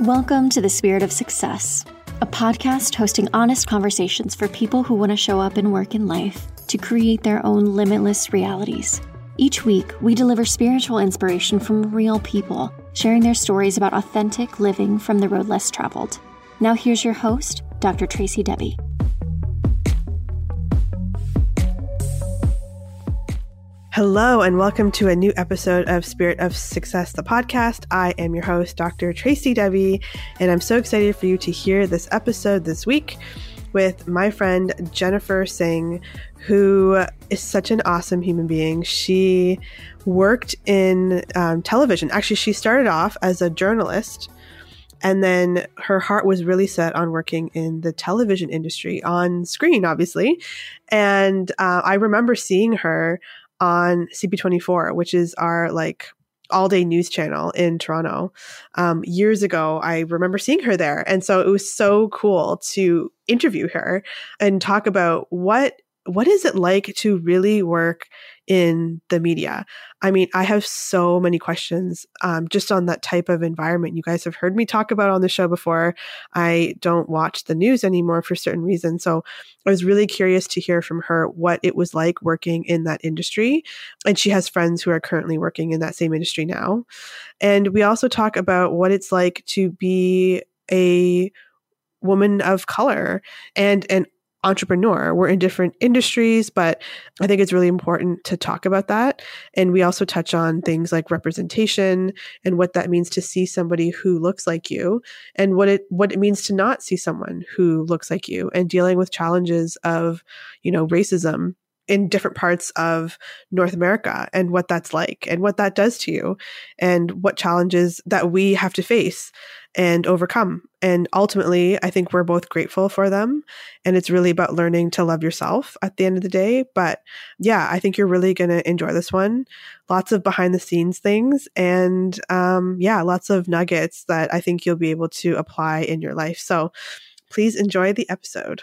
Welcome to The Spirit of Success, a podcast hosting honest conversations for people who want to show up and work in life to create their own limitless realities. Each week, we deliver spiritual inspiration from real people, sharing their stories about authentic living from the road less traveled. Now, here's your host, Dr. Tracy Debbie. Hello, and welcome to a new episode of Spirit of Success, the podcast. I am your host, Dr. Tracy Debbie, and I'm so excited for you to hear this episode this week with my friend Jennifer Singh, who is such an awesome human being. She worked in um, television. Actually, she started off as a journalist. And then her heart was really set on working in the television industry on screen, obviously. And uh, I remember seeing her on CP24, which is our like all day news channel in Toronto. Um, years ago, I remember seeing her there. And so it was so cool to interview her and talk about what what is it like to really work in the media? I mean, I have so many questions um, just on that type of environment. You guys have heard me talk about on the show before. I don't watch the news anymore for certain reasons. So I was really curious to hear from her what it was like working in that industry. And she has friends who are currently working in that same industry now. And we also talk about what it's like to be a woman of color and and entrepreneur. We're in different industries, but I think it's really important to talk about that. And we also touch on things like representation and what that means to see somebody who looks like you and what it what it means to not see someone who looks like you and dealing with challenges of, you know, racism in different parts of North America and what that's like and what that does to you and what challenges that we have to face and overcome. And ultimately, I think we're both grateful for them. And it's really about learning to love yourself at the end of the day. But yeah, I think you're really going to enjoy this one. Lots of behind the scenes things. And um, yeah, lots of nuggets that I think you'll be able to apply in your life. So please enjoy the episode.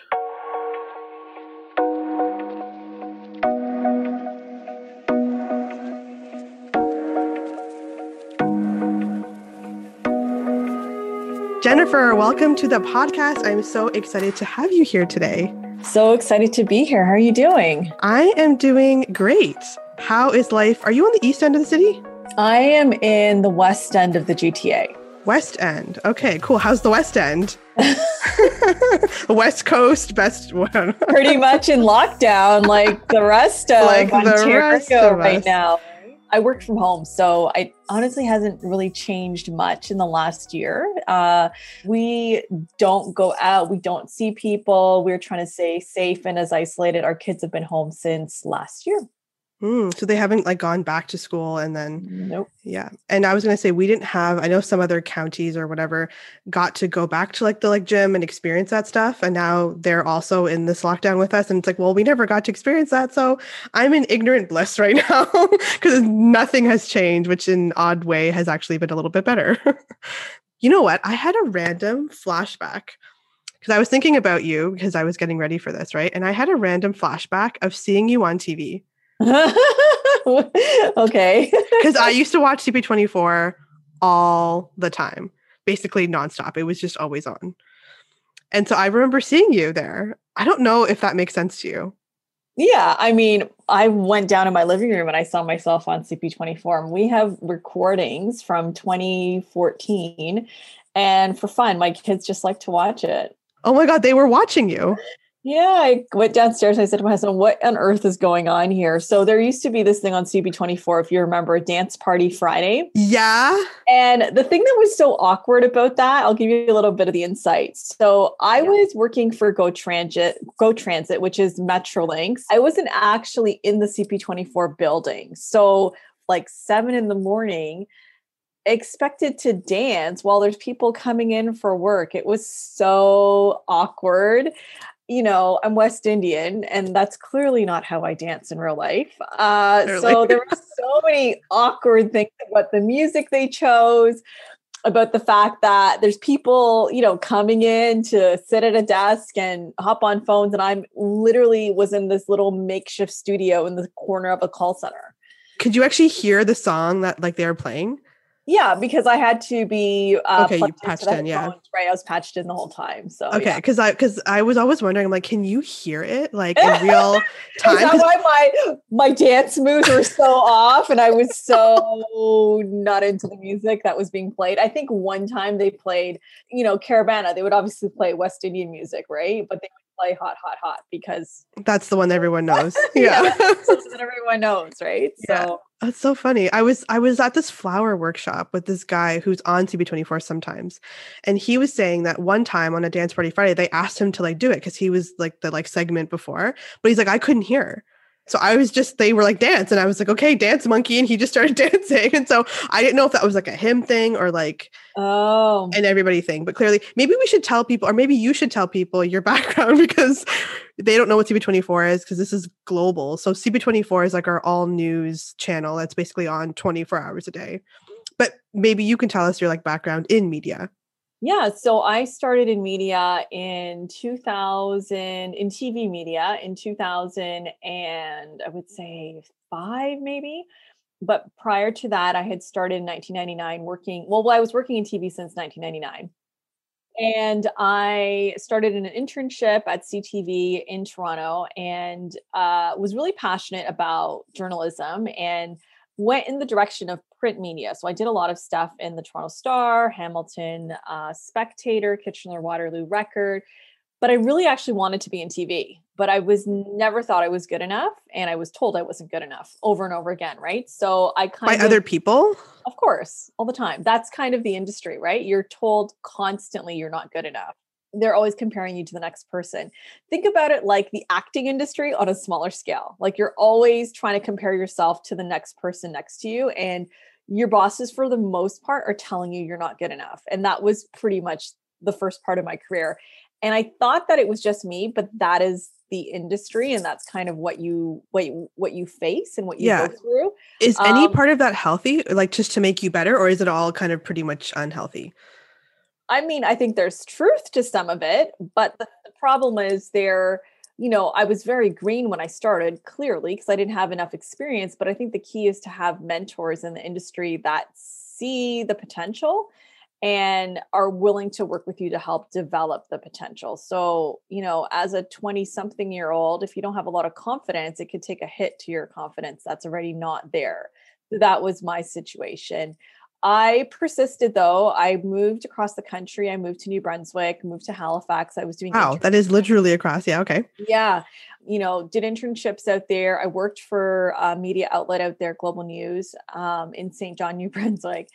Jennifer, welcome to the podcast. I'm so excited to have you here today. So excited to be here. How are you doing? I am doing great. How is life? Are you on the east end of the city? I am in the west end of the GTA. West End. Okay, cool. How's the West End? West Coast, best one. Pretty much in lockdown, like the rest of like Ontario rest of right now. I worked from home, so I honestly hasn't really changed much in the last year. Uh, we don't go out, we don't see people. We're trying to stay safe and as isolated. Our kids have been home since last year. Mm, so they haven't like gone back to school and then nope. Yeah. And I was gonna say we didn't have I know some other counties or whatever got to go back to like the like gym and experience that stuff. And now they're also in this lockdown with us. And it's like, well, we never got to experience that. So I'm in ignorant bliss right now because nothing has changed, which in odd way has actually been a little bit better. you know what? I had a random flashback because I was thinking about you because I was getting ready for this, right? And I had a random flashback of seeing you on TV. okay. Because I used to watch CP24 all the time, basically nonstop. It was just always on. And so I remember seeing you there. I don't know if that makes sense to you. Yeah, I mean, I went down in my living room and I saw myself on CP24. And we have recordings from 2014. And for fun, my kids just like to watch it. Oh my God, they were watching you. Yeah, I went downstairs. I said to my husband, "What on earth is going on here?" So there used to be this thing on CP24, if you remember, Dance Party Friday. Yeah. And the thing that was so awkward about that, I'll give you a little bit of the insight. So I yeah. was working for Go Transit, Go Transit, which is Metrolinx. I wasn't actually in the CP24 building. So like seven in the morning expected to dance while there's people coming in for work. It was so awkward you know, I'm West Indian, and that's clearly not how I dance in real life. Uh, so there were so many awkward things about the music they chose, about the fact that there's people, you know, coming in to sit at a desk and hop on phones, and I'm literally was in this little makeshift studio in the corner of a call center. Could you actually hear the song that like they were playing? Yeah, because I had to be uh, okay. You patched in, yeah. Right, I was patched in the whole time. So okay, because yeah. I because I was always wondering, I'm like, can you hear it like in real time? Is that why my my dance moves were so off, and I was so not into the music that was being played? I think one time they played, you know, Caravana. They would obviously play West Indian music, right? But they play hot, hot, hot because that's the one everyone knows. yeah, yeah that everyone knows, right? Yeah. So that's so funny. I was I was at this flower workshop with this guy who's on CP24 sometimes, and he was saying that one time on a dance party Friday they asked him to like do it because he was like the like segment before, but he's like I couldn't hear. So I was just, they were like, dance. And I was like, okay, dance monkey. And he just started dancing. And so I didn't know if that was like a him thing or like, oh, and everybody thing. But clearly, maybe we should tell people, or maybe you should tell people your background because they don't know what CP24 is because this is global. So CP24 is like our all news channel that's basically on 24 hours a day. But maybe you can tell us your like background in media. Yeah, so I started in media in 2000, in TV media in 2000, and I would say five maybe. But prior to that, I had started in 1999 working. Well, I was working in TV since 1999. And I started an internship at CTV in Toronto and uh, was really passionate about journalism and went in the direction of print media. So I did a lot of stuff in the Toronto Star, Hamilton uh, Spectator, Kitchener Waterloo Record. But I really actually wanted to be in TV, but I was never thought I was good enough. And I was told I wasn't good enough over and over again. Right. So I kind By of. By other people? Of course, all the time. That's kind of the industry, right? You're told constantly you're not good enough they're always comparing you to the next person. Think about it like the acting industry on a smaller scale. Like you're always trying to compare yourself to the next person next to you and your bosses for the most part are telling you you're not good enough. And that was pretty much the first part of my career. And I thought that it was just me, but that is the industry and that's kind of what you what you, what you face and what you yeah. go through. Is any um, part of that healthy like just to make you better or is it all kind of pretty much unhealthy? I mean, I think there's truth to some of it, but the, the problem is there, you know, I was very green when I started, clearly, because I didn't have enough experience. But I think the key is to have mentors in the industry that see the potential and are willing to work with you to help develop the potential. So, you know, as a 20 something year old, if you don't have a lot of confidence, it could take a hit to your confidence that's already not there. So That was my situation. I persisted though. I moved across the country. I moved to New Brunswick, moved to Halifax. I was doing Wow, that is literally across. Yeah, okay. Yeah. You know, did internships out there. I worked for a media outlet out there, Global News, um, in Saint John, New Brunswick.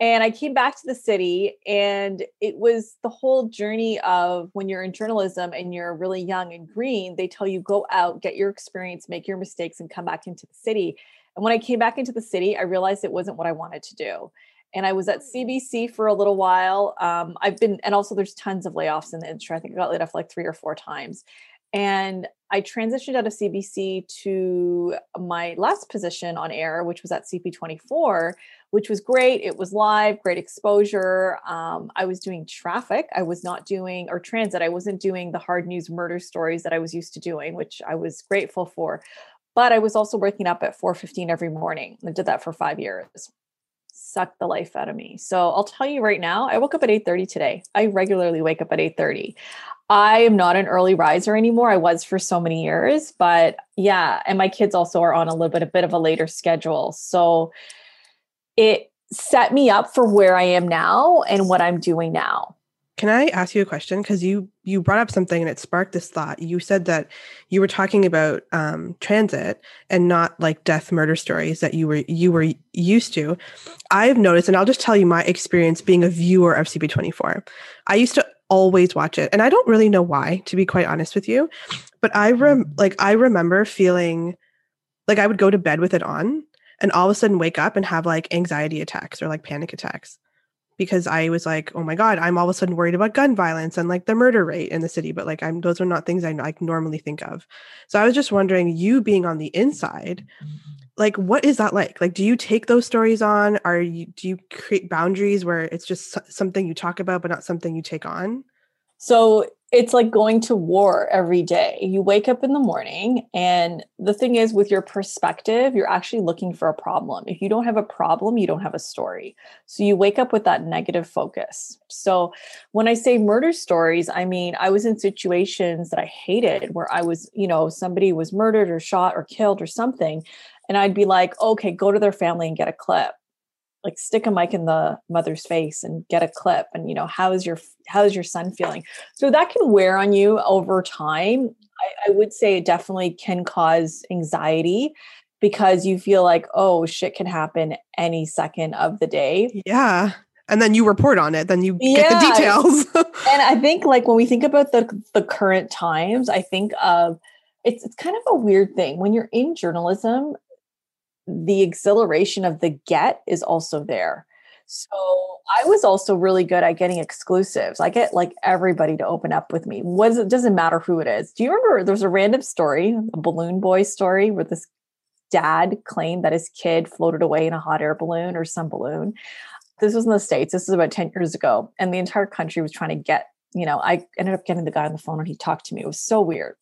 And I came back to the city, and it was the whole journey of when you're in journalism and you're really young and green, they tell you go out, get your experience, make your mistakes, and come back into the city. And when I came back into the city, I realized it wasn't what I wanted to do. And I was at CBC for a little while. Um, I've been, and also there's tons of layoffs in the industry. I think I got laid off like three or four times. And I transitioned out of CBC to my last position on air, which was at CP24, which was great. It was live, great exposure. Um, I was doing traffic. I was not doing, or transit. I wasn't doing the hard news murder stories that I was used to doing, which I was grateful for but I was also waking up at 4:15 every morning. I did that for 5 years. Sucked the life out of me. So I'll tell you right now, I woke up at 8:30 today. I regularly wake up at 8:30. I am not an early riser anymore. I was for so many years, but yeah, and my kids also are on a little bit a bit of a later schedule. So it set me up for where I am now and what I'm doing now. Can I ask you a question? Because you you brought up something and it sparked this thought. You said that you were talking about um, transit and not like death murder stories that you were you were used to. I've noticed, and I'll just tell you my experience being a viewer of CP24. I used to always watch it, and I don't really know why, to be quite honest with you. But I rem like I remember feeling like I would go to bed with it on, and all of a sudden wake up and have like anxiety attacks or like panic attacks because I was like, oh my God, I'm all of a sudden worried about gun violence and like the murder rate in the city. But like, I'm those are not things I like normally think of. So I was just wondering, you being on the inside, like, what is that like? Like, do you take those stories on? Are you do you create boundaries where it's just something you talk about, but not something you take on? So it's like going to war every day. You wake up in the morning, and the thing is, with your perspective, you're actually looking for a problem. If you don't have a problem, you don't have a story. So you wake up with that negative focus. So when I say murder stories, I mean, I was in situations that I hated where I was, you know, somebody was murdered or shot or killed or something. And I'd be like, okay, go to their family and get a clip like stick a mic in the mother's face and get a clip and you know how is your how is your son feeling? So that can wear on you over time. I, I, would say it definitely can cause anxiety because you feel like oh shit can happen any second of the day. Yeah and then you report on it then you yeah. get the details. And i think like when we think about the the current times i think of it's, it's kind of a weird thing. When you're in journalism the exhilaration of the get is also there. So I was also really good at getting exclusives. I get like everybody to open up with me. What it doesn't matter who it is. Do you remember there's a random story, a balloon boy story where this dad claimed that his kid floated away in a hot air balloon or some balloon. This was in the States. This is about 10 years ago. And the entire country was trying to get, you know, I ended up getting the guy on the phone and he talked to me. It was so weird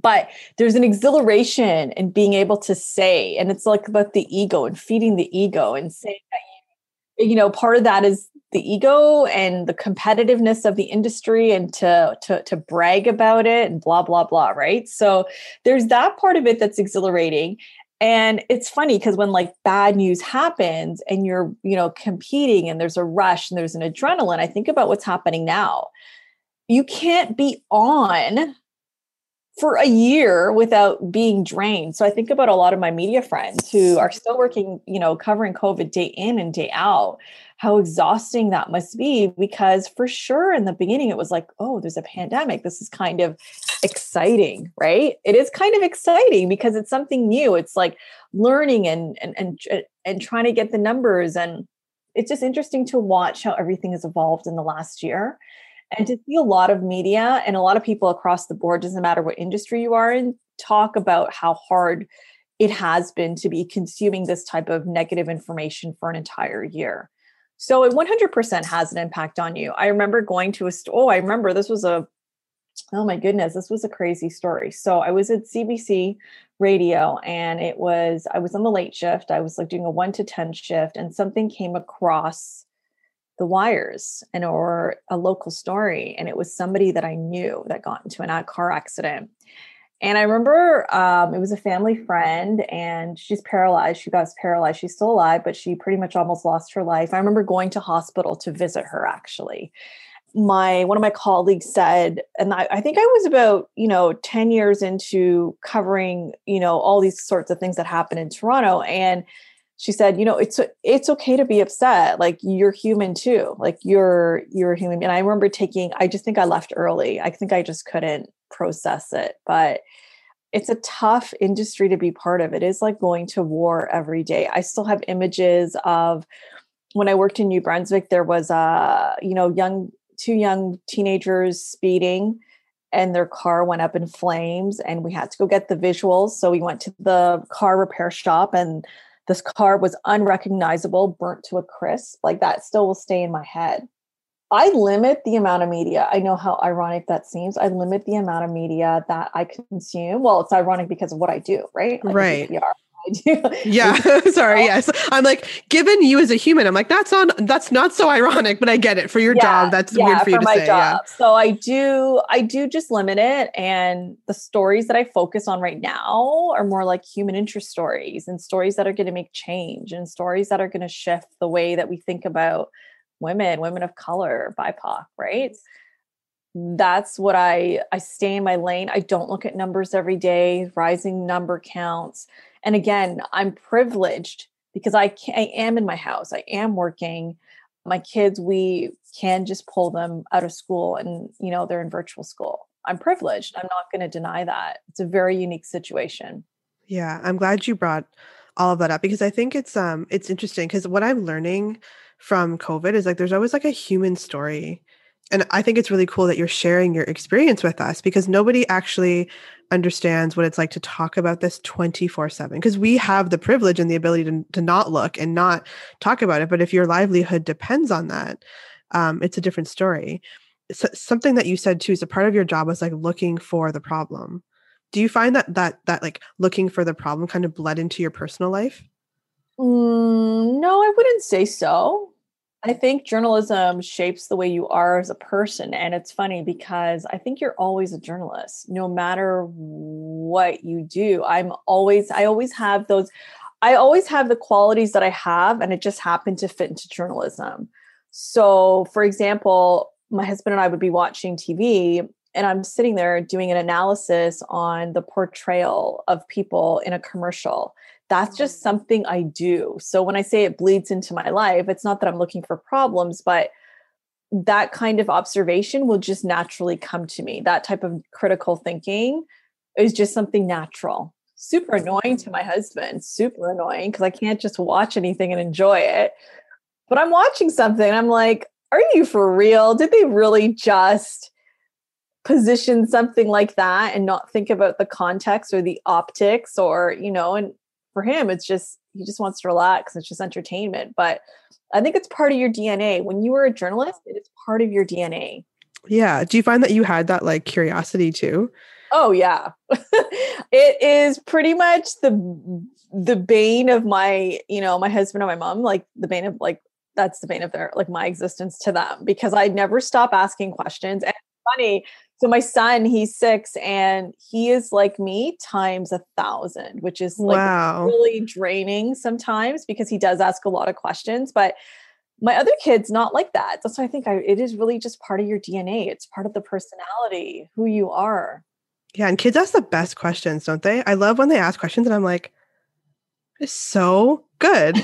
but there's an exhilaration in being able to say and it's like about the ego and feeding the ego and saying that you know part of that is the ego and the competitiveness of the industry and to to to brag about it and blah blah blah right? So there's that part of it that's exhilarating. And it's funny because when like bad news happens and you're you know competing and there's a rush and there's an adrenaline i think about what's happening now. You can't be on for a year without being drained. So I think about a lot of my media friends who are still working, you know, covering COVID day in and day out, how exhausting that must be. Because for sure in the beginning, it was like, oh, there's a pandemic. This is kind of exciting, right? It is kind of exciting because it's something new. It's like learning and and and, and trying to get the numbers. And it's just interesting to watch how everything has evolved in the last year and to see a lot of media and a lot of people across the board, doesn't matter what industry you are in, talk about how hard it has been to be consuming this type of negative information for an entire year. So it 100% has an impact on you. I remember going to a store. Oh, I remember this was a, oh my goodness, this was a crazy story. So I was at CBC radio and it was, I was on the late shift. I was like doing a one to 10 shift and something came across the wires and or a local story and it was somebody that i knew that got into an car accident. And i remember um, it was a family friend and she's paralyzed she got paralyzed she's still alive but she pretty much almost lost her life. I remember going to hospital to visit her actually. My one of my colleagues said and I, I think i was about you know 10 years into covering you know all these sorts of things that happen in toronto and she said you know it's it's okay to be upset like you're human too like you're you're human and i remember taking i just think i left early i think i just couldn't process it but it's a tough industry to be part of it is like going to war every day. I still have images of when i worked in new brunswick there was a you know young two young teenagers speeding and their car went up in flames and we had to go get the visuals so we went to the car repair shop and this car was unrecognizable, burnt to a crisp. Like that still will stay in my head. I limit the amount of media. I know how ironic that seems. I limit the amount of media that I consume. Well, it's ironic because of what I do, right? Like right. yeah. Sorry. Yes. I'm like, given you as a human, I'm like, that's on that's not so ironic, but I get it for your yeah, job. That's yeah, weird for you to say. Job. Yeah. So I do I do just limit it. And the stories that I focus on right now are more like human interest stories and stories that are going to make change and stories that are going to shift the way that we think about women, women of color, BIPOC, right? that's what I I stay in my lane. I don't look at numbers every day, rising number counts. And again, I'm privileged because I, can, I am in my house. I am working. My kids, we can just pull them out of school and, you know, they're in virtual school. I'm privileged. I'm not going to deny that. It's a very unique situation. Yeah, I'm glad you brought all of that up because I think it's um it's interesting because what I'm learning from COVID is like there's always like a human story and I think it's really cool that you're sharing your experience with us because nobody actually understands what it's like to talk about this 24 7 because we have the privilege and the ability to, to not look and not talk about it but if your livelihood depends on that um, it's a different story something that you said too is a part of your job was like looking for the problem. Do you find that that that like looking for the problem kind of bled into your personal life? Mm, no, I wouldn't say so. I think journalism shapes the way you are as a person. And it's funny because I think you're always a journalist, no matter what you do. I'm always, I always have those, I always have the qualities that I have, and it just happened to fit into journalism. So, for example, my husband and I would be watching TV, and I'm sitting there doing an analysis on the portrayal of people in a commercial that's just something I do. So when I say it bleeds into my life, it's not that I'm looking for problems, but that kind of observation will just naturally come to me. That type of critical thinking is just something natural. Super annoying to my husband, super annoying because I can't just watch anything and enjoy it. But I'm watching something I'm like, are you for real? Did they really just position something like that and not think about the context or the optics or, you know, and for him, it's just he just wants to relax. It's just entertainment. But I think it's part of your DNA. When you were a journalist, it is part of your DNA. Yeah. Do you find that you had that like curiosity too? Oh yeah. it is pretty much the the bane of my, you know, my husband and my mom, like the bane of like that's the bane of their like my existence to them because I never stop asking questions. And funny so my son, he's six, and he is like me times a thousand, which is like wow. really draining sometimes because he does ask a lot of questions. But my other kids not like that. That's why I think I, it is really just part of your DNA. It's part of the personality, who you are. Yeah, and kids ask the best questions, don't they? I love when they ask questions, and I'm like, it's so good.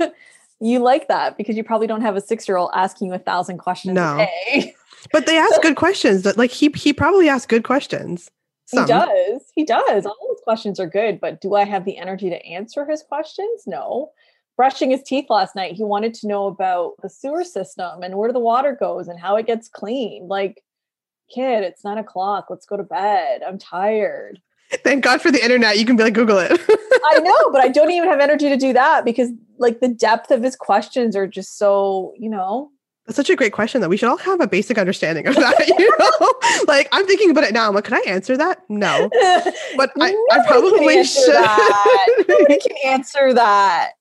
you like that because you probably don't have a six year old asking you a thousand questions no. But they ask good questions. Like he he probably asks good questions. Some. He does. He does. All his questions are good, but do I have the energy to answer his questions? No. Brushing his teeth last night, he wanted to know about the sewer system and where the water goes and how it gets clean. Like, kid, it's nine o'clock. Let's go to bed. I'm tired. Thank God for the internet. You can be like, Google it. I know, but I don't even have energy to do that because, like, the depth of his questions are just so, you know, that's such a great question that we should all have a basic understanding of that. You know, like I'm thinking about it now. I'm like, can I answer that? No, but I, I probably should. Nobody can answer that.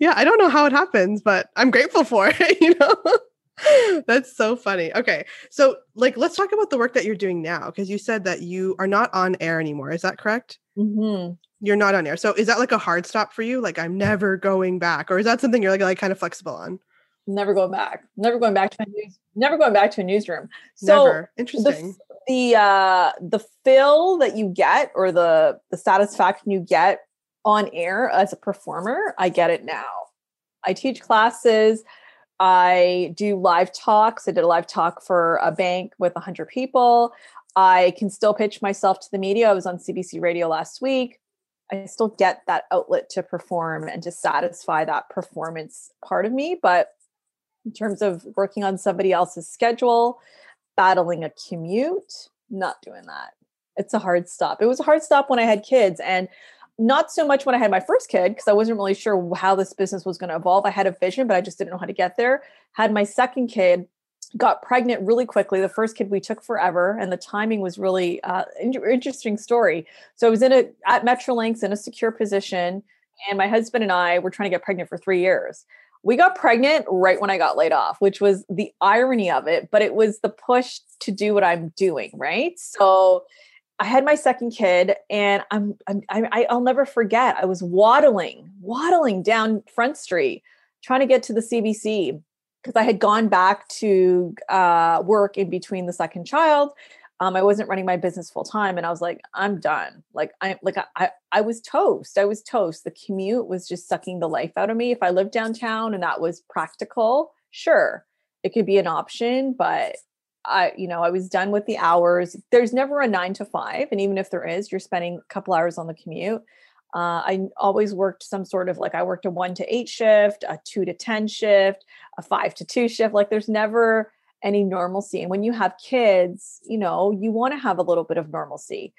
Yeah, I don't know how it happens, but I'm grateful for it. You know, that's so funny. Okay, so like, let's talk about the work that you're doing now because you said that you are not on air anymore. Is that correct? Mm-hmm. You're not on air. So is that like a hard stop for you? Like, I'm never going back, or is that something you're like like kind of flexible on? Never going back. Never going back to a news never going back to a newsroom. So never. interesting. the, the uh the fill that you get or the the satisfaction you get on air as a performer i get it now. I teach classes. I do live talks. I did a live talk for a bank with 100 people. I can still pitch myself to the media. I was on cbc radio last week. I still get that outlet to perform and to satisfy that performance part of me. But in terms of working on somebody else's schedule, battling a commute, not doing that. It's a hard stop. It was a hard stop when I had kids and not so much when I had my first kid because I wasn't really sure how this business was going to evolve. I had a vision, but I just didn't know how to get there. Had my second kid, got pregnant really quickly. The first kid we took forever, and the timing was really uh, interesting story. So I was in a at Metrolinx in a secure position, and my husband and I were trying to get pregnant for three years we got pregnant right when I got laid off, which was the irony of it, but it was the push to do what I'm doing, right? So I had my second kid and I'm, I'm I, I'll never forget. I was waddling, waddling down Front Street trying to get to the CBC because I had gone back to uh, work in between the second child um, I wasn't running my business full time, and I was like, I'm done. Like I like I I was toast. I was toast. The commute was just sucking the life out of me. If I lived downtown and that was practical, sure, it could be an option, but I, you know, I was done with the hours. There's never a nine to five, and even if there is, you're spending a couple hours on the commute. Uh, I always worked some sort of like I worked a one to eight shift, a two to ten shift, a five to two shift. Like there's never any normalcy. And when you have kids, you know, you want to have a little bit of normalcy.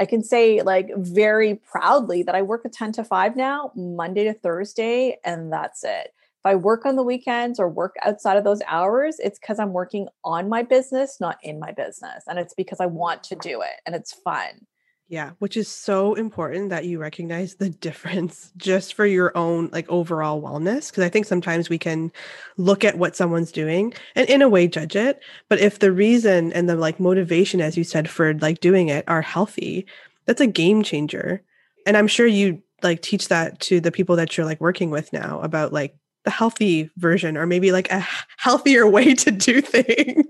I can say like very proudly that I work a 10 to 5 now, Monday to Thursday, and that's it. If I work on the weekends or work outside of those hours, it's because I'm working on my business, not in my business. And it's because I want to do it and it's fun. Yeah, which is so important that you recognize the difference just for your own like overall wellness. Cause I think sometimes we can look at what someone's doing and in a way judge it. But if the reason and the like motivation, as you said, for like doing it are healthy, that's a game changer. And I'm sure you like teach that to the people that you're like working with now about like the healthy version or maybe like a healthier way to do things.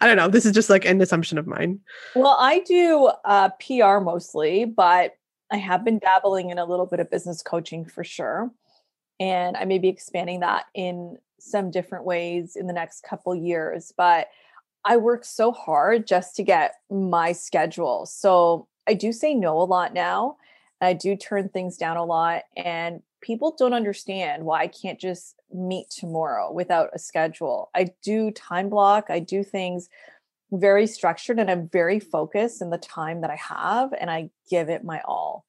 I don't know. This is just like an assumption of mine. Well, I do uh, PR mostly, but I have been dabbling in a little bit of business coaching for sure. And I may be expanding that in some different ways in the next couple years. But I work so hard just to get my schedule. So I do say no a lot now. I do turn things down a lot. And people don't understand why I can't just meet tomorrow without a schedule. I do time block, I do things very structured, and I'm very focused in the time that I have, and I give it my all.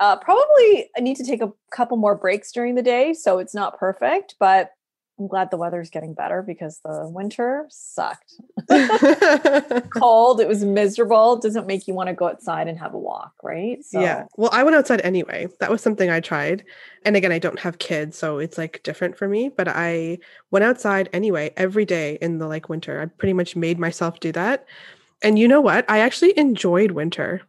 Uh, probably I need to take a couple more breaks during the day, so it's not perfect, but I'm glad the weather's getting better because the winter sucked. Cold, it was miserable. It doesn't make you want to go outside and have a walk, right? So. Yeah. Well, I went outside anyway. That was something I tried. And again, I don't have kids, so it's like different for me, but I went outside anyway every day in the like winter. I pretty much made myself do that. And you know what? I actually enjoyed winter.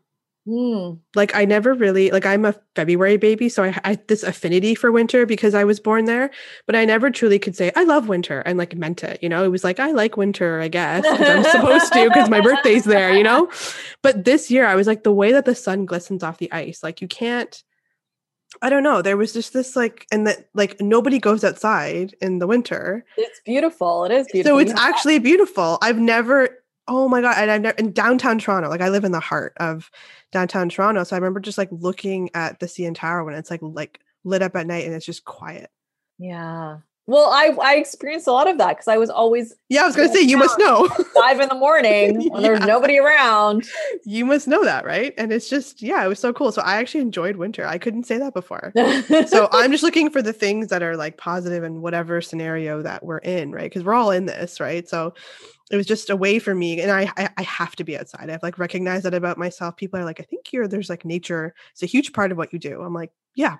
Mm. Like I never really like I'm a February baby, so I, I this affinity for winter because I was born there. But I never truly could say I love winter and like meant it. You know, it was like I like winter, I guess I'm supposed to because my birthday's there. You know, but this year I was like the way that the sun glistens off the ice. Like you can't. I don't know. There was just this like, and that like nobody goes outside in the winter. It's beautiful. It is beautiful. So it's actually beautiful. I've never Oh my god! And I've never in downtown Toronto. Like I live in the heart of downtown Toronto, so I remember just like looking at the CN Tower when it's like like lit up at night and it's just quiet. Yeah. Well, I I experienced a lot of that because I was always yeah. I was going to say you must know five in the morning when yeah. there's nobody around. You must know that, right? And it's just yeah, it was so cool. So I actually enjoyed winter. I couldn't say that before. so I'm just looking for the things that are like positive in whatever scenario that we're in, right? Because we're all in this, right? So it was just a way for me and I, I, I have to be outside. I've like recognized that about myself. People are like i think you're there's like nature it's a huge part of what you do. I'm like yeah.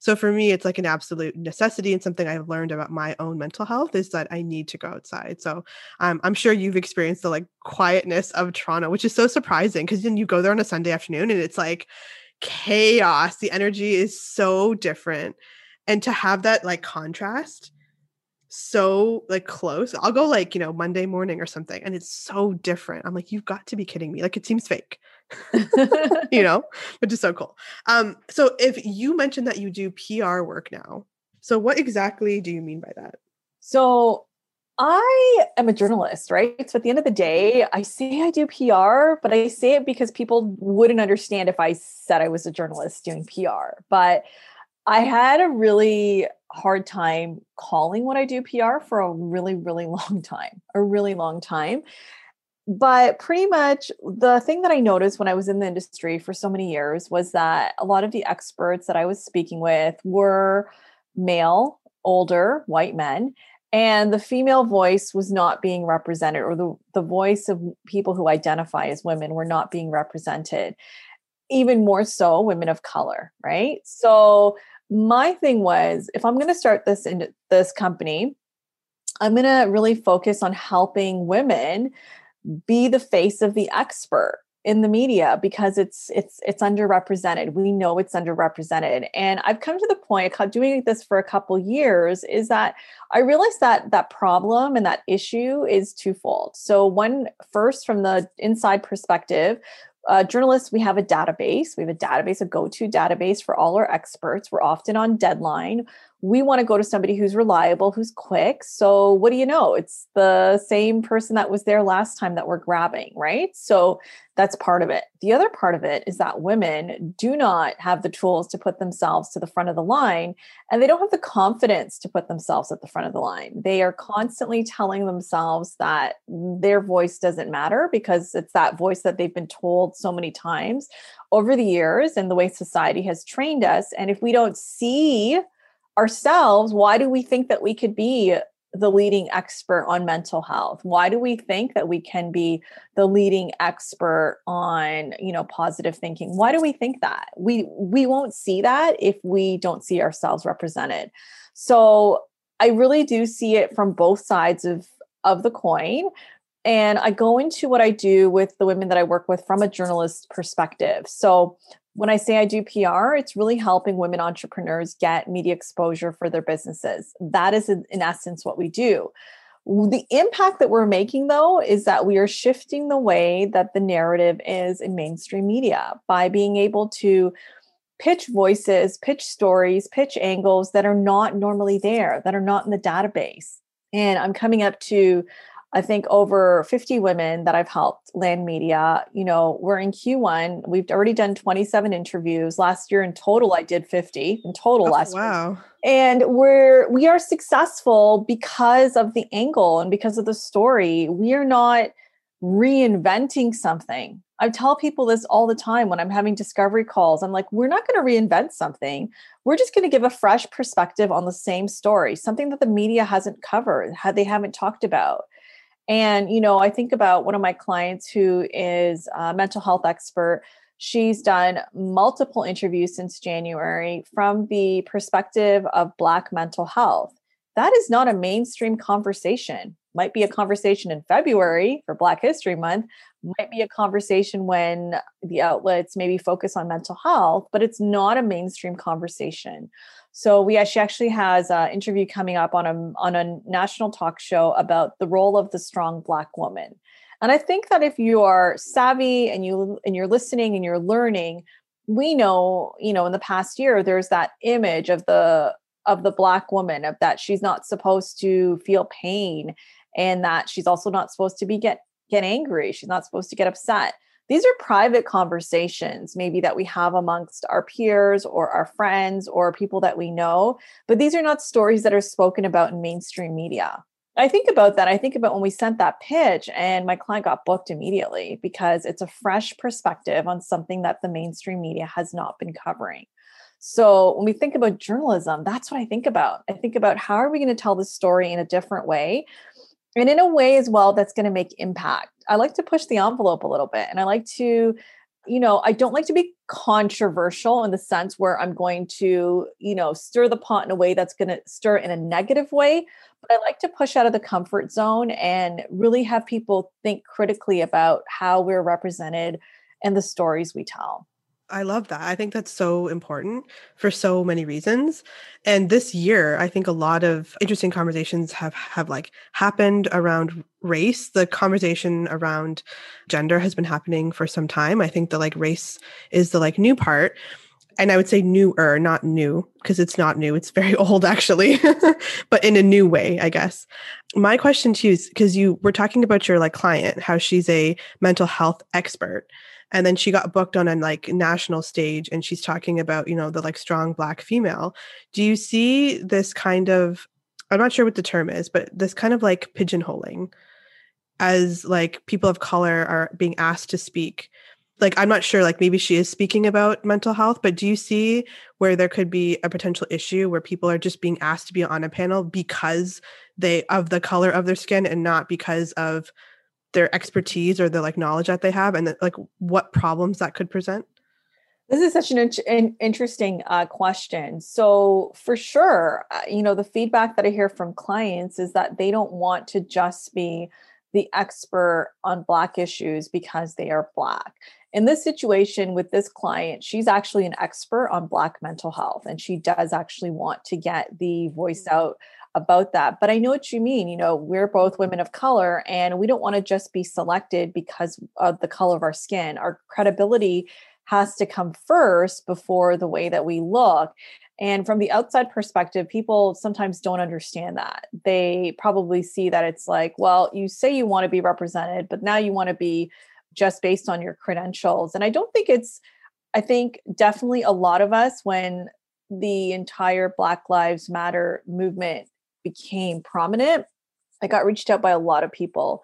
So for me it's like an absolute necessity and something i've learned about my own mental health is that i need to go outside. So um, i'm sure you've experienced the like quietness of toronto which is so surprising because then you go there on a sunday afternoon and it's like chaos. The energy is so different. And to have that like contrast so like close. I'll go like, you know, Monday morning or something and it's so different. I'm like, you've got to be kidding me. Like it seems fake. you know, which is so cool. Um, so if you mentioned that you do PR work now, so what exactly do you mean by that? So I am a journalist, right? So at the end of the day, I say I do PR, but I say it because people wouldn't understand if I said I was a journalist doing PR. But I had a really hard time calling what I do PR for a really, really long time, a really long time. But pretty much the thing that I noticed when I was in the industry for so many years was that a lot of the experts that I was speaking with were male, older, white men. And the female voice was not being represented, or the, the voice of people who identify as women were not being represented even more so women of color right so my thing was if i'm going to start this in this company i'm going to really focus on helping women be the face of the expert in the media because it's it's it's underrepresented. We know it's underrepresented. And i've come to the point doing this for a couple years is that i realized that that problem and that issue is twofold. So one first from the inside perspective uh, journalists, we have a database. We have a database, a go to database for all our experts. We're often on deadline we want to go to somebody who's reliable, who's quick. So, what do you know? It's the same person that was there last time that we're grabbing, right? So, that's part of it. The other part of it is that women do not have the tools to put themselves to the front of the line, and they don't have the confidence to put themselves at the front of the line. They are constantly telling themselves that their voice doesn't matter because it's that voice that they've been told so many times over the years and the way society has trained us. And if we don't see ourselves, why do we think that we could be the leading expert on mental health? Why do we think that we can be the leading expert on you know positive thinking? Why do we think that? We we won't see that if we don't see ourselves represented. So i really do see it from both sides of of the coin and i go into what i do with the women that i work with from a journalist perspective. So when I say I do PR, it's really helping women entrepreneurs get media exposure for their businesses. That is, in, essence, what we do. The impact that we're making, though, is that we are shifting the way that the narrative is in mainstream media by being able to pitch voices, pitch stories, pitch angles that are not normally there, that are not in the database. And I'm coming up to I think over 50 women that I've helped land media. You know, we're in Q1. We've already done 27 interviews. Last year in total, I did 50 in total oh, last wow. year. And we're we are successful because of the angle and because of the story. We are not reinventing something. I tell people this all the time when I'm having discovery calls. I'm like, we're not going to reinvent something. We're just going to give a fresh perspective on the same story, something that the media hasn't covered, had they haven't talked about. And, you know, I think about one of my clients who is a mental health expert. She's done multiple interviews since January from the perspective of Black mental health. That is not a mainstream conversation. Might be a conversation in February for Black History Month, might be a conversation when the outlets maybe focus on mental health, but it's not a mainstream conversation. So we she actually has an interview coming up on a on a national talk show about the role of the strong black woman. And I think that if you are savvy and you and you're listening and you're learning, we know, you know, in the past year there's that image of the of the black woman of that she's not supposed to feel pain and that she's also not supposed to be get get angry, she's not supposed to get upset these are private conversations maybe that we have amongst our peers or our friends or people that we know but these are not stories that are spoken about in mainstream media. I think about that. I think about when we sent that pitch and my client got booked immediately because it's a fresh perspective on something that the mainstream media has not been covering. So when we think about journalism that's what i think about. I think about how are we going to tell this story in a different way and in a way as well that's going to make impact. I like to push the envelope a little bit and i like to you know i don't like to be controversial in the sense where i'm going to you know stir the pot in a way that's going to stir in a negative way but i like to push out of the comfort zone and really have people think critically about how we're represented and the stories we tell I love that. I think that's so important for so many reasons. And this year, I think a lot of interesting conversations have have like happened around race. The conversation around gender has been happening for some time. I think the like race is the like new part. And I would say newer, not new, because it's not new. It's very old actually, but in a new way, I guess. My question to you is because you were talking about your like client, how she's a mental health expert and then she got booked on a like national stage and she's talking about you know the like strong black female. Do you see this kind of i'm not sure what the term is but this kind of like pigeonholing as like people of color are being asked to speak? Like i'm not sure like maybe she is speaking about mental health but do you see where there could be a potential issue where people are just being asked to be on a panel because they of the color of their skin and not because of their expertise or the like knowledge that they have and the, like what problems that could present? This is such an, in- an interesting uh, question. So for sure uh, you know the feedback that i hear from clients is that they don't want to just be the expert on black issues because they are black. In this situation with this client she's actually an expert on black mental health and she does actually want to get the voice mm. out about that. But I know what you mean. You know, we're both women of color and we don't want to just be selected because of the color of our skin. Our credibility has to come first before the way that we look. And from the outside perspective, people sometimes don't understand that. They probably see that it's like, well, you say you want to be represented, but now you want to be just based on your credentials. And I don't think it's, I think definitely a lot of us, when the entire Black Lives Matter movement became prominent, I got reached out by a lot of people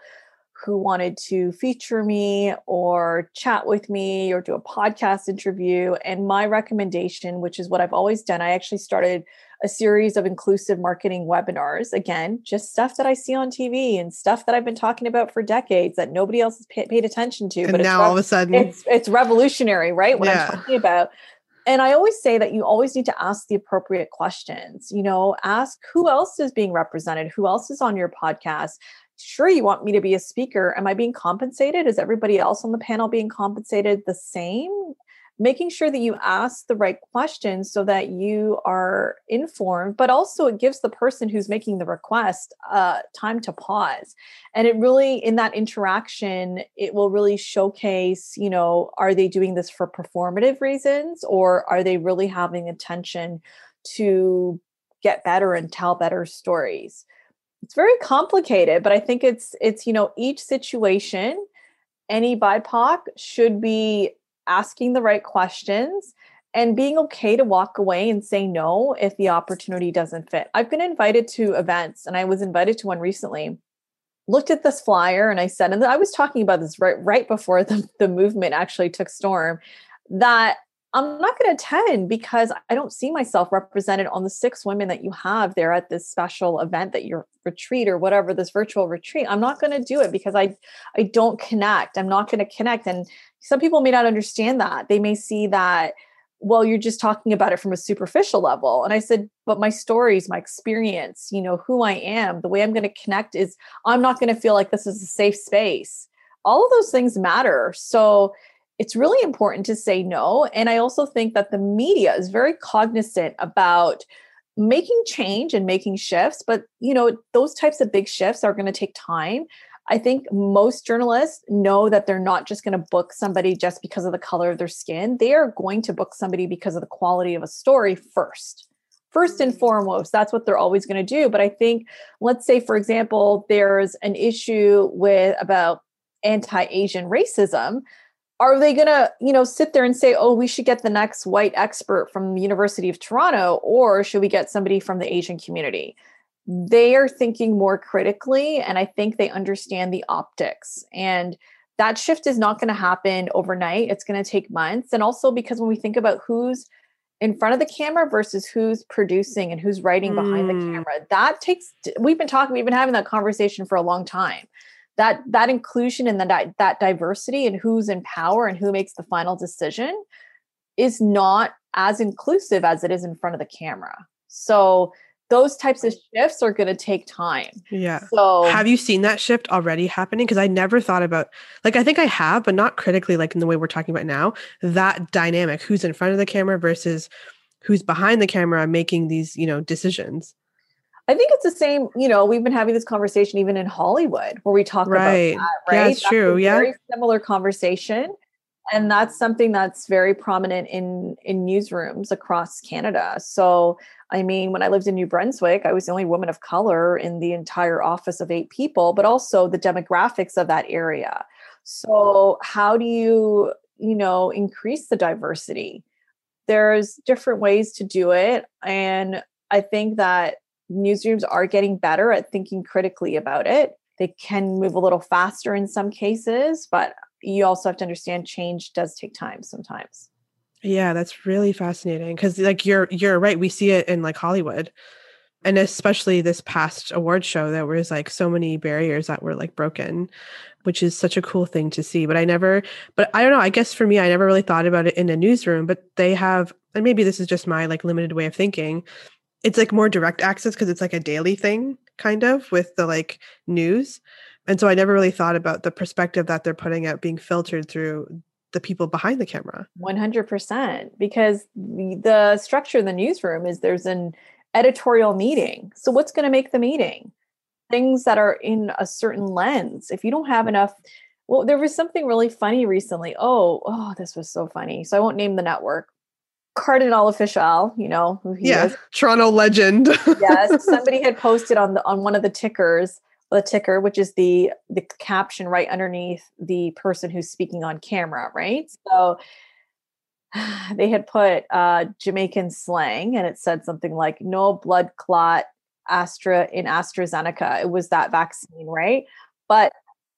who wanted to feature me or chat with me or do a podcast interview. And my recommendation, which is what I've always done, I actually started a series of inclusive marketing webinars. Again, just stuff that I see on TV and stuff that I've been talking about for decades that nobody else has paid attention to. And but now all of a sudden, it's it's revolutionary, right? What yeah. I'm talking about. And I always say that you always need to ask the appropriate questions. You know, ask who else is being represented, who else is on your podcast. Sure you want me to be a speaker. Am i being compensated? Is everybody else on the panel being compensated the same making sure that you ask the right questions so that you are informed but also it gives the person who's making the request uh, time to pause. And it really in that interaction it will really showcase you know are they doing this for performative reasons or are they really having intention to get better and tell better stories? It's very complicated but i think it's it's you know each situation any bipoc should be asking the right questions and being okay to walk away and say no if the opportunity doesn't fit. I've been invited to events and i was invited to one recently. Looked at this flyer and i said and i was talking about this right right before the, the movement actually took storm that I'm not going to attend because I don't see myself represented on the six women that you have there at this special event that your retreat or whatever this virtual retreat. I'm not going to do it because I I don't connect. I'm not going to connect and some people may not understand that. They may see that well you're just talking about it from a superficial level and i said but my stories my experience you know who i am the way i'm going to connect is i'm not going to feel like this is a safe space all of those things matter so it's really important to say no. And I also think that the media is very cognizant about making change and making shifts, but you know, those types of big shifts are going to take time. I think most journalists know that they're not just going to book somebody just because of the color of their skin. They are going to book somebody because of the quality of a story first. First and mm-hmm. foremost, that's what they're always going to do. But I think, let's say, for example, there's an issue with about anti-Asian racism are they going to you know sit there and say oh we should get the next white expert from the university of toronto or should we get somebody from the asian community? They are thinking more critically and i think they understand the optics. And that shift is not going to happen overnight. It's going to take months. And also because when we think about who's in front of the camera versus who's producing and who's writing behind mm. the camera that takes we've been talking we've been having that conversation for a long time that that inclusion and that that diversity and who's in power and who makes the final decision is not as inclusive as it is in front of the camera. So those types of shifts are going to take time. Yeah. So have you seen that shift already happening? Because I never thought about, like, I think I have, but not critically, like in the way we're talking about now. That dynamic, who's in front of the camera versus who's behind the camera making these, you know, decisions. I think it's the same, you know, we've been having this conversation even in Hollywood where we talk right. about that, right? Yeah, it's true. yeah. Very similar conversation. And that's something that's very prominent in in newsrooms across Canada. So, I mean, when I lived in New Brunswick, I was the only woman of color in the entire office of eight people, but also the demographics of that area. So, how do you, you know, increase the diversity? There's different ways to do it, and I think that newsrooms are getting better at thinking critically about it. They can move a little faster in some cases, but you also have to understand change does take time sometimes. Yeah, that's really fascinating because like you're you're right. We see it in like Hollywood. And especially this past award show, there was like so many barriers that were like broken, which is such a cool thing to see. But I never, but I don't know. I guess for me, I never really thought about it in a newsroom. But they have, and maybe this is just my like limited way of thinking it's like more direct access because it's like a daily thing kind of with the like news and so i never really thought about the perspective that they're putting out being filtered through the people behind the camera. 100% because the structure in the newsroom is there's an editorial meeting so what's going to make the meeting? Things that are in a certain lens if you don't have enough well there was something really funny recently oh oh this was so funny so i won't name the network Cardinal Offishall, you know who he yeah, is. Toronto legend. yes, somebody had posted on the on one of the tickers, the ticker, which is the the caption right underneath the person who's speaking on camera, right? So they had put uh, Jamaican slang, and it said something like "no blood clot Astra in AstraZeneca." It was that vaccine, right? But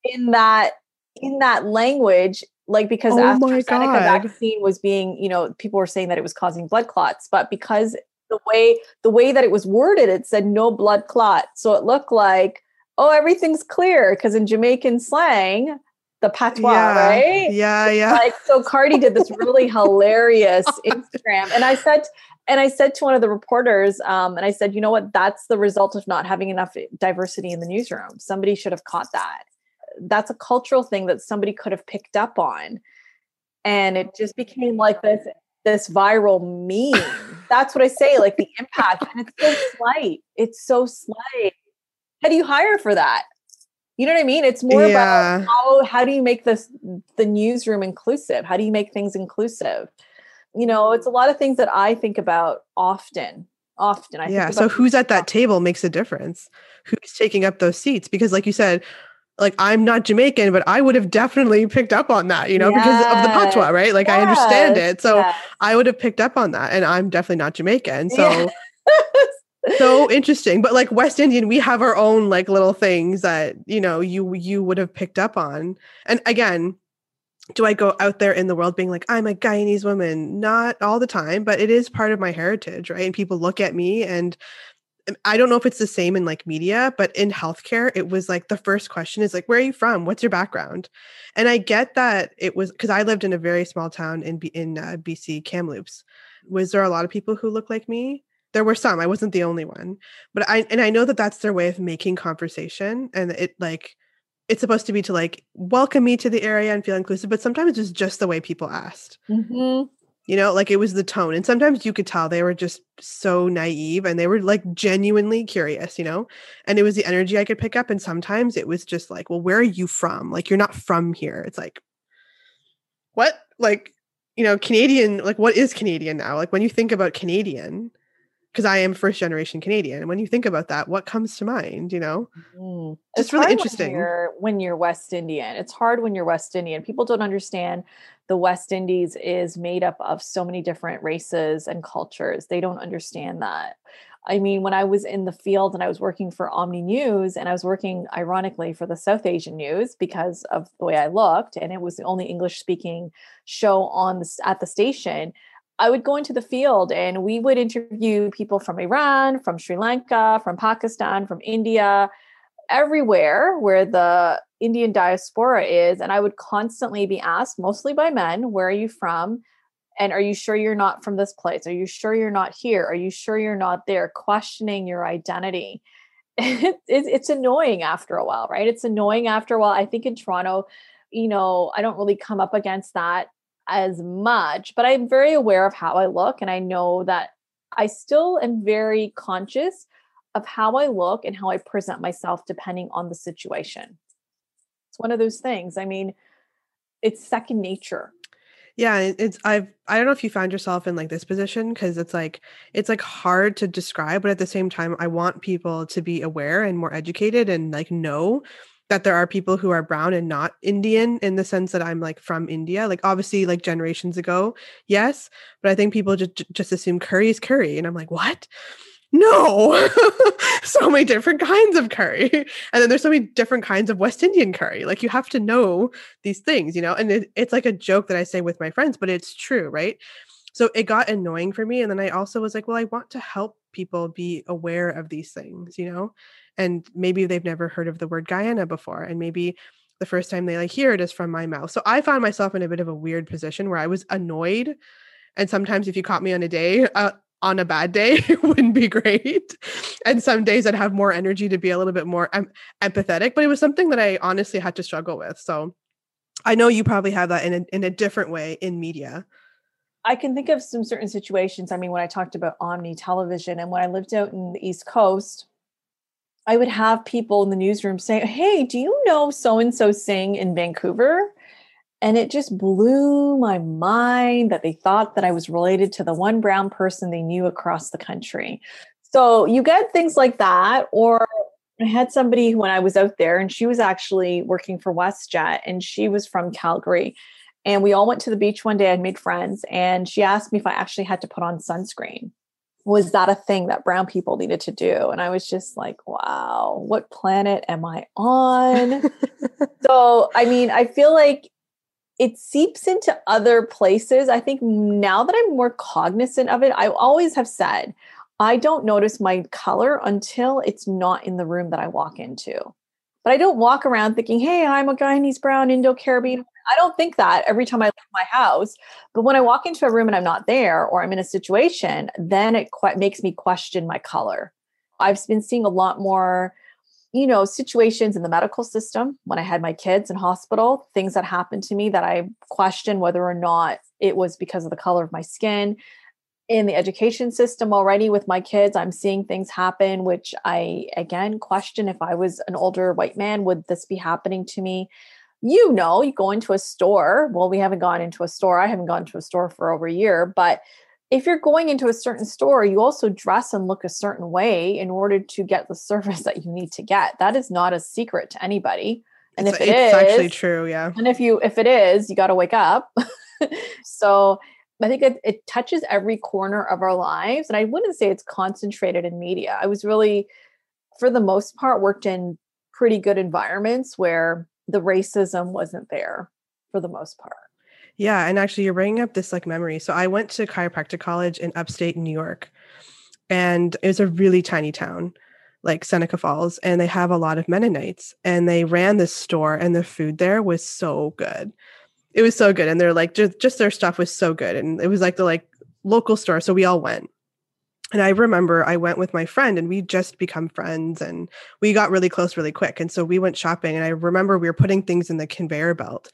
in that in that language, like because oh AstraZeneca vaccine was being, you know, people were saying that it was causing blood clots, but because the way the way that it was worded, it said no blood clot. So it looked like, oh, everything's clear. Because in Jamaican slang, the patois, yeah, right? Yeah, yeah. Like so Cardi did this really hilarious Instagram. And I said, and I said to one of the reporters, um, and I said, you know what? That's the result of not having enough diversity in the newsroom. Somebody should have caught that. That's a cultural thing that somebody could have picked up on. And it just became like this this viral meme. That's what I say, like the impact. And it's so slight. It's so slight. How do you hire for that? You know what I mean? It's more yeah. about how how do you make this the newsroom inclusive? How do you make things inclusive? You know, it's a lot of things that I think about often. Often, I yeah. so who's at that table makes a difference. Who's taking up those seats? Because, like you said, like I'm not Jamaican, but I would have definitely picked up on that, you know, yes. because of the patois, right? Like yes. I understand it. So yes. I would have picked up on that. And I'm definitely not Jamaican. So so interesting. But like West Indian, we have our own like little things that, you know, you you would have picked up on. And again, do I go out there in the world being like, I'm a Guyanese woman? Not all the time, but it is part of my heritage, right? And people look at me and I don't know if it's the same in like media, but in healthcare, it was like the first question is like, where are you from? What's your background? And I get that it was because I lived in a very small town in in uh, BC, Kamloops. Was there a lot of people who look like me? There were some. I wasn't the only one, but I and I know that that's their way of making conversation, and it like it's supposed to be to like welcome me to the area and feel inclusive, but sometimes it's just the way people asked. Mm-hmm you know like it was the tone and sometimes you could tell they were just so naive and they were like genuinely curious you know and it was the energy i could pick up and sometimes it was just like well where are you from like you're not from here it's like what like you know canadian like what is canadian now like when you think about canadian because I am first generation Canadian. And when you think about that, what comes to mind? You know, mm. just it's really interesting. When you're, when you're West Indian, it's hard when you're West Indian. People don't understand the West Indies is made up of so many different races and cultures. They don't understand that. I mean, when I was in the field and I was working for Omni News, and I was working ironically for the South Asian News because of the way I looked, and it was the only English speaking show on the at the station I would go into the field and we would interview people from Iran, from Sri Lanka, from Pakistan, from India, everywhere where the Indian diaspora is. And I would constantly be asked, mostly by men, where are you from? And are you sure you're not from this place? Are you sure you're not here? Are you sure you're not there? Questioning your identity. it's, it's annoying after a while, right? It's annoying after a while. I think in Toronto, you know, I don't really come up against that as much, but I'm very aware of how I look. And I know that I still am very conscious of how I look and how I present myself depending on the situation. One of those things. I mean, it's second nature. Yeah, it's I've I don't know if you found yourself in like this position because it's like it's like hard to describe, but at the same time, I want people to be aware and more educated and like know that there are people who are brown and not Indian in the sense that I'm like from India. Like obviously like generations ago, yes, but I think people just just assume curry is curry and I'm like, "What?" No. so many different kinds of curry. And then there's so many different kinds of West Indian curry. Like you have to know these things, you know? And it, it's like a joke that I say with my friends, but it's true, right? So it got annoying for me and then I also was like, well, I want to help people be aware of these things, you know? and maybe they've never heard of the word Guyana before and maybe the first time they like hear it is from my mouth. So I found myself in a bit of a weird position where I was annoyed and sometimes if you caught me on a day uh, on a bad day it wouldn't be great. And some days i'd have more energy to be a little bit more em- empathetic but it was something that i honestly had to struggle with. So i know you probably have that in a, in a different way in media. I can think of some certain situations. I mean when i talked about omni television and when i lived out in the east coast I would have people in the newsroom say, Hey, do you know so and so Singh in Vancouver? And it just blew my mind that they thought that I was related to the one brown person they knew across the country. So you get things like that. Or I had somebody when I was out there and she was actually working for WestJet and she was from Calgary. And we all went to the beach one day. I'd made friends and she asked me if I actually had to put on sunscreen was that a thing that brown people needed to do? And I was just like, wow, what planet am I on? so, I mean, I feel like it seeps into other places. I think now that I'm more cognizant of it, I always have said, I don't notice my color until it's not in the room that I walk into. But I don't walk around thinking, hey, I'm a Guyanese brown, Indo Caribbean. I don't think that every time I leave my house. But when I walk into a room and I'm not there or I'm in a situation, then it quite makes me question my color. I've been seeing a lot more, you know, situations in the medical system when I had my kids in hospital, things that happened to me that I question whether or not it was because of the color of my skin. In the education system already with my kids, I'm seeing things happen, which I again question if I was an older white man, would this be happening to me? You know, you go into a store. Well, we haven't gone into a store. I haven't gone to a store for over a year, but if you're going into a certain store, you also dress and look a certain way in order to get the service that you need to get. That is not a secret to anybody. And it's, if it it's is, actually true, yeah. and if you if it is, you got to wake up. so I think it, it touches every corner of our lives, and I wouldn't say it's concentrated in media. I was really, for the most part, worked in pretty good environments where the racism wasn't there for the most part. Yeah, and actually, you're bringing up this like memory. So I went to chiropractic college in upstate New York, and it was a really tiny town, like Seneca Falls, and they have a lot of Mennonites, and they ran this store, and the food there was so good. It was so good, and they're like just just their stuff was so good, and it was like the like local store, so we all went. And I remember I went with my friend and we just become friends and we got really close really quick. And so we went shopping and I remember we were putting things in the conveyor belt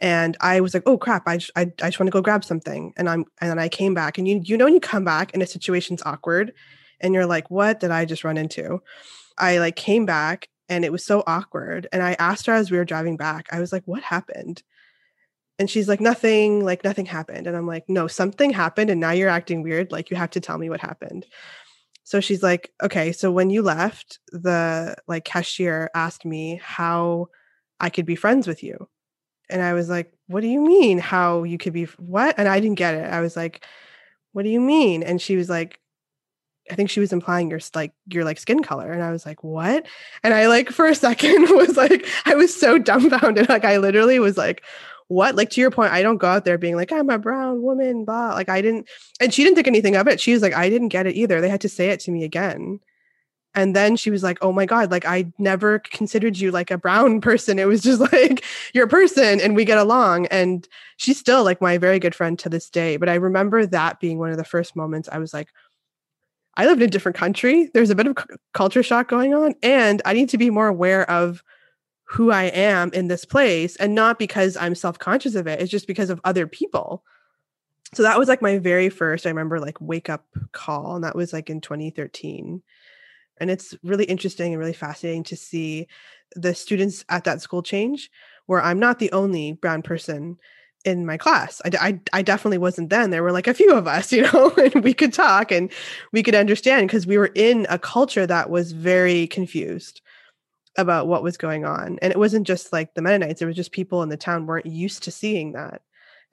and I was like, "Oh crap! I, I, I just want to go grab something." And I'm and then I came back, and you you know when you come back and a situation's awkward, and you're like, "What did I just run into?" I like came back, and it was so awkward. And I asked her as we were driving back, I was like, "What happened?" And she's like, "Nothing. Like nothing happened." And I'm like, "No, something happened, and now you're acting weird. Like you have to tell me what happened." So she's like, "Okay, so when you left, the like cashier asked me how I could be friends with you." And I was like, what do you mean how you could be what? And I didn't get it. I was like, what do you mean? And she was like, I think she was implying your like your like skin color. And I was like, what? And I like for a second was like, I was so dumbfounded. Like I literally was like, what? Like to your point, I don't go out there being like, I'm a brown woman, blah. Like I didn't, and she didn't think anything of it. She was like, I didn't get it either. They had to say it to me again. And then she was like, Oh my God, like I never considered you like a brown person. It was just like you're a person and we get along. And she's still like my very good friend to this day. But I remember that being one of the first moments I was like, I lived in a different country. There's a bit of c- culture shock going on. And I need to be more aware of who I am in this place and not because I'm self conscious of it. It's just because of other people. So that was like my very first, I remember like wake up call. And that was like in 2013 and it's really interesting and really fascinating to see the students at that school change where i'm not the only brown person in my class. I, I, I definitely wasn't then. There were like a few of us you know and we could talk and we could understand because we were in a culture that was very confused about what was going on. And it wasn't just like the mennonites it was just people in the town weren't used to seeing that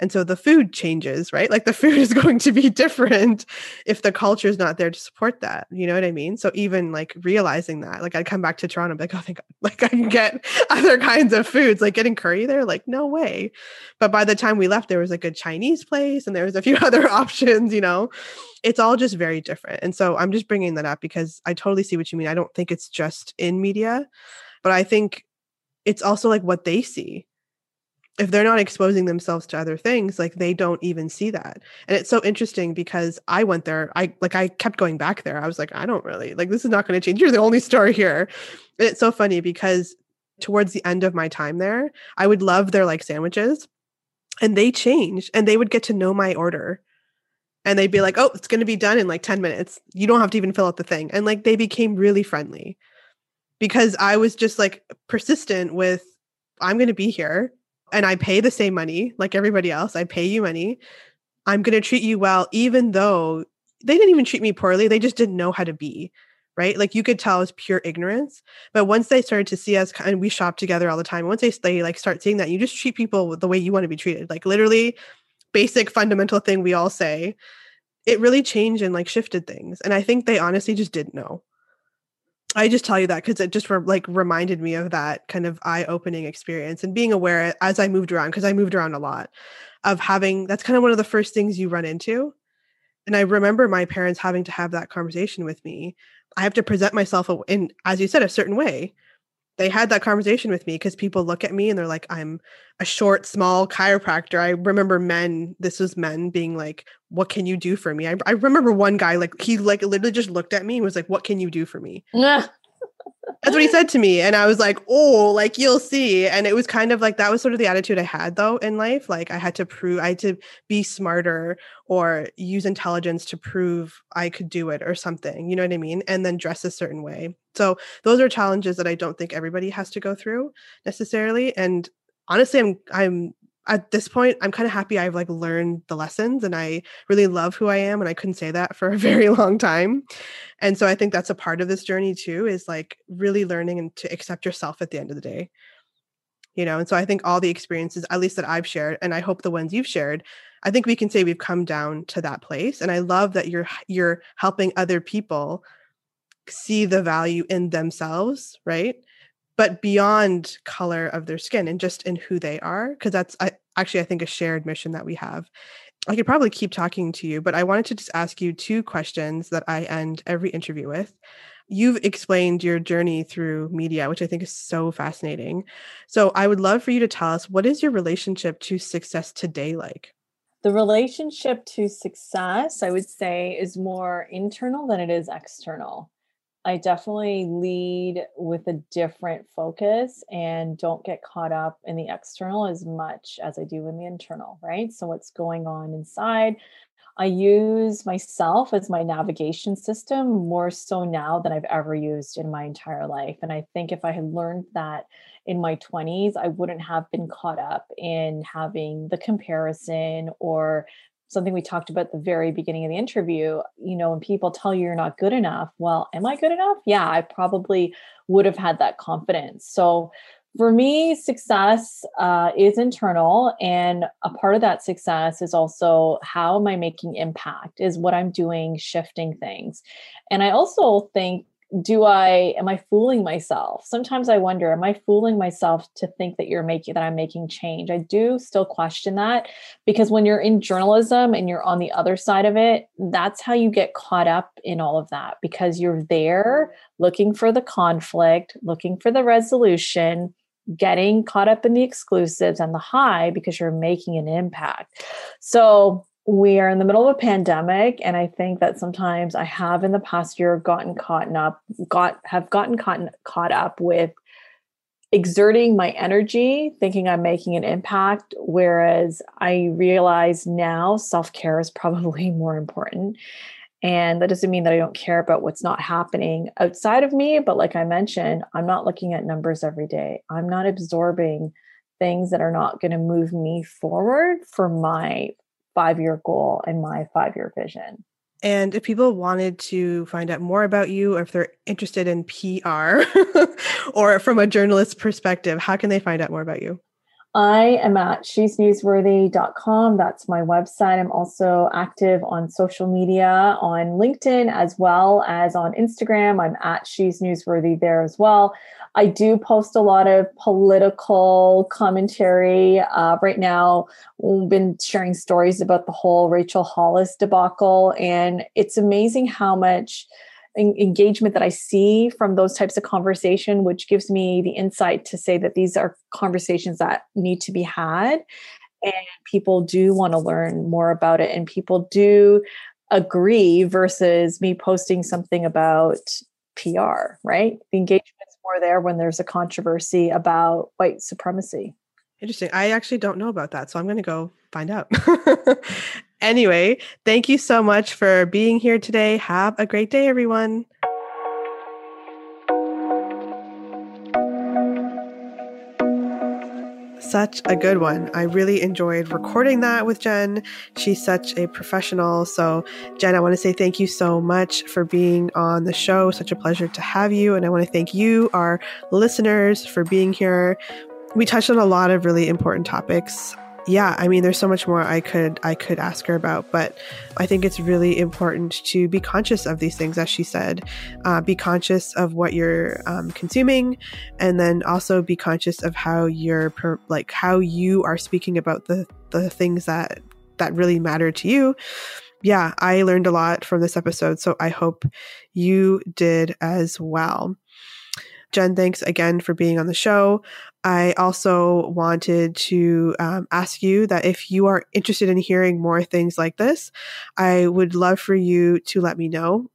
and so the food changes, right? Like the food is going to be different if the culture is not there to support that. You know what I mean? So even like realizing that, like I'd come back to Toronto, like, oh, thank God, like I can get other kinds of foods, like getting curry there, like no way. But by the time we left, there was like a Chinese place and there was a few other options, you know? It's all just very different. And so I'm just bringing that up because I totally see what you mean. I don't think it's just in media, but I think it's also like what they see if they're not exposing themselves to other things like they don't even see that. And it's so interesting because i went there i like i kept going back there. I was like i don't really like this is not going to change. You're the only store here. And it's so funny because towards the end of my time there i would love their like sandwiches and they changed and they would get to know my order. And they'd be like oh it's going to be done in like 10 minutes. You don't have to even fill out the thing. And like they became really friendly because i was just like persistent with i'm going to be here and I pay the same money like everybody else. I pay you money. I'm going to treat you well, even though they didn't even treat me poorly. They just didn't know how to be. Right. Like you could tell it was pure ignorance. But once they started to see us and we shop together all the time, once they, they like start seeing that, you just treat people the way you want to be treated. Like literally basic fundamental thing we all say. It really changed and like shifted things. And I think they honestly just didn't know. I just tell you that because it just re- like reminded me of that kind of eye-opening experience and being aware as I moved around because I moved around a lot of having that's kind of one of the first things you run into And I remember my parents having to have that conversation with me. I have to present myself in, as you said, a certain way. They had that conversation with me because people look at me and they're like, I'm a short, small chiropractor. I remember men, this was men being like, What can you do for me? I, I remember one guy, like, he like literally just looked at me and was like, What can you do for me? That's what he said to me. And I was like, oh, like you'll see. And it was kind of like that was sort of the attitude I had though in life. Like I had to prove, I had to be smarter or use intelligence to prove I could do it or something. You know what I mean? And then dress a certain way. So those are challenges that I don't think everybody has to go through necessarily. And honestly, I'm I'm at this point i'm kind of happy i've like learned the lessons and i really love who i am and i couldn't say that for a very long time. And so i think that's a part of this journey too is like really learning and to accept yourself at the end of the day. You know and so i think all the experiences at least that i've shared and i hope the ones you've shared i think we can say we've come down to that place. And i love that you're you're helping other people see the value in themselves right but beyond color of their skin and just in who they are because that's I, actually i think a shared mission that we have. I could probably keep talking to you but i wanted to just ask you two questions that i end every interview with. You've explained your journey through media which i think is so fascinating. So i would love for you to tell us what is your relationship to success today like? The relationship to success i would say is more internal than it is external I definitely lead with a different focus and don't get caught up in the external as much as I do in the internal, right? So, what's going on inside? I use myself as my navigation system more so now than I've ever used in my entire life. And I think if I had learned that in my 20s, I wouldn't have been caught up in having the comparison or something we talked about at the very beginning of the interview you know when people tell you you're not good enough well am i good enough? Yeah i probably would have had that confidence. So for me success uh, is internal and a part of that success is also how am i making impact is what i'm doing shifting things. And i also think do I am I fooling myself? Sometimes I wonder, am I fooling myself to think that you're making that I'm making change? I do still question that because when you're in journalism and you're on the other side of it, that's how you get caught up in all of that because you're there looking for the conflict, looking for the resolution, getting caught up in the exclusives and the high because you're making an impact. So we are in the middle of a pandemic and i think that sometimes i have in the past year gotten caught up got have gotten caught, caught up with exerting my energy thinking i'm making an impact whereas i realize now self-care is probably more important. And that doesn't mean that i don't care about what's not happening outside of me but like i mentioned i'm not looking at numbers every day. I'm not absorbing things that are not going to move me forward for my five year goal and my five year vision. And if people wanted to find out more about you, or if they're interested in PR or from a journalist perspective, how can they find out more about you? I am at she'snewsworthy.com. That's my website. I'm also active on social media on LinkedIn as well as on Instagram. I'm at She's Newsworthy there as well. I do post a lot of political commentary. Uh, right now, we've been sharing stories about the whole Rachel Hollis debacle, and it's amazing how much engagement that I see from those types of conversation, which gives me the insight to say that these are conversations that need to be had. And people do want to learn more about it, and people do agree versus me posting something about PR, right? The engagement's more there when there's a controversy about white supremacy. Interesting. I actually don't know about that. So I'm going to go find out. anyway, thank you so much for being here today. Have a great day, everyone. Such a good one. I really enjoyed recording that with Jen. She's such a professional. So, Jen, I want to say thank you so much for being on the show. Such a pleasure to have you. And I want to thank you, our listeners, for being here. We touched on a lot of really important topics yeah i mean there's so much more i could i could ask her about but i think it's really important to be conscious of these things as she said uh, be conscious of what you're um, consuming and then also be conscious of how you're per, like how you are speaking about the the things that that really matter to you yeah, I learned a lot from this episode. So I hope you did as well. Jen, thanks again for being on the show. I also wanted to um, ask you that if you are interested in hearing more things like this, I would love for you to let me know.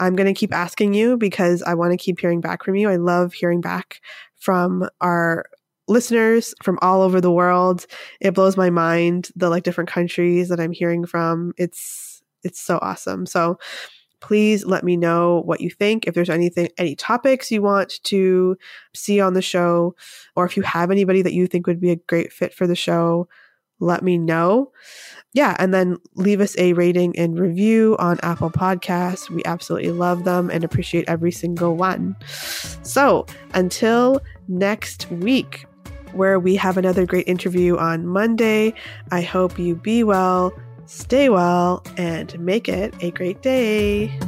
I'm going to keep asking you because I want to keep hearing back from you. I love hearing back from our listeners from all over the world. It blows my mind the like different countries that I'm hearing from. It's it's so awesome. So please let me know what you think. If there's anything, any topics you want to see on the show, or if you have anybody that you think would be a great fit for the show, let me know. Yeah, and then leave us a rating and review on Apple Podcasts. We absolutely love them and appreciate every single one. So until next week, where we have another great interview on Monday, I hope you be well stay well, and make it a great day.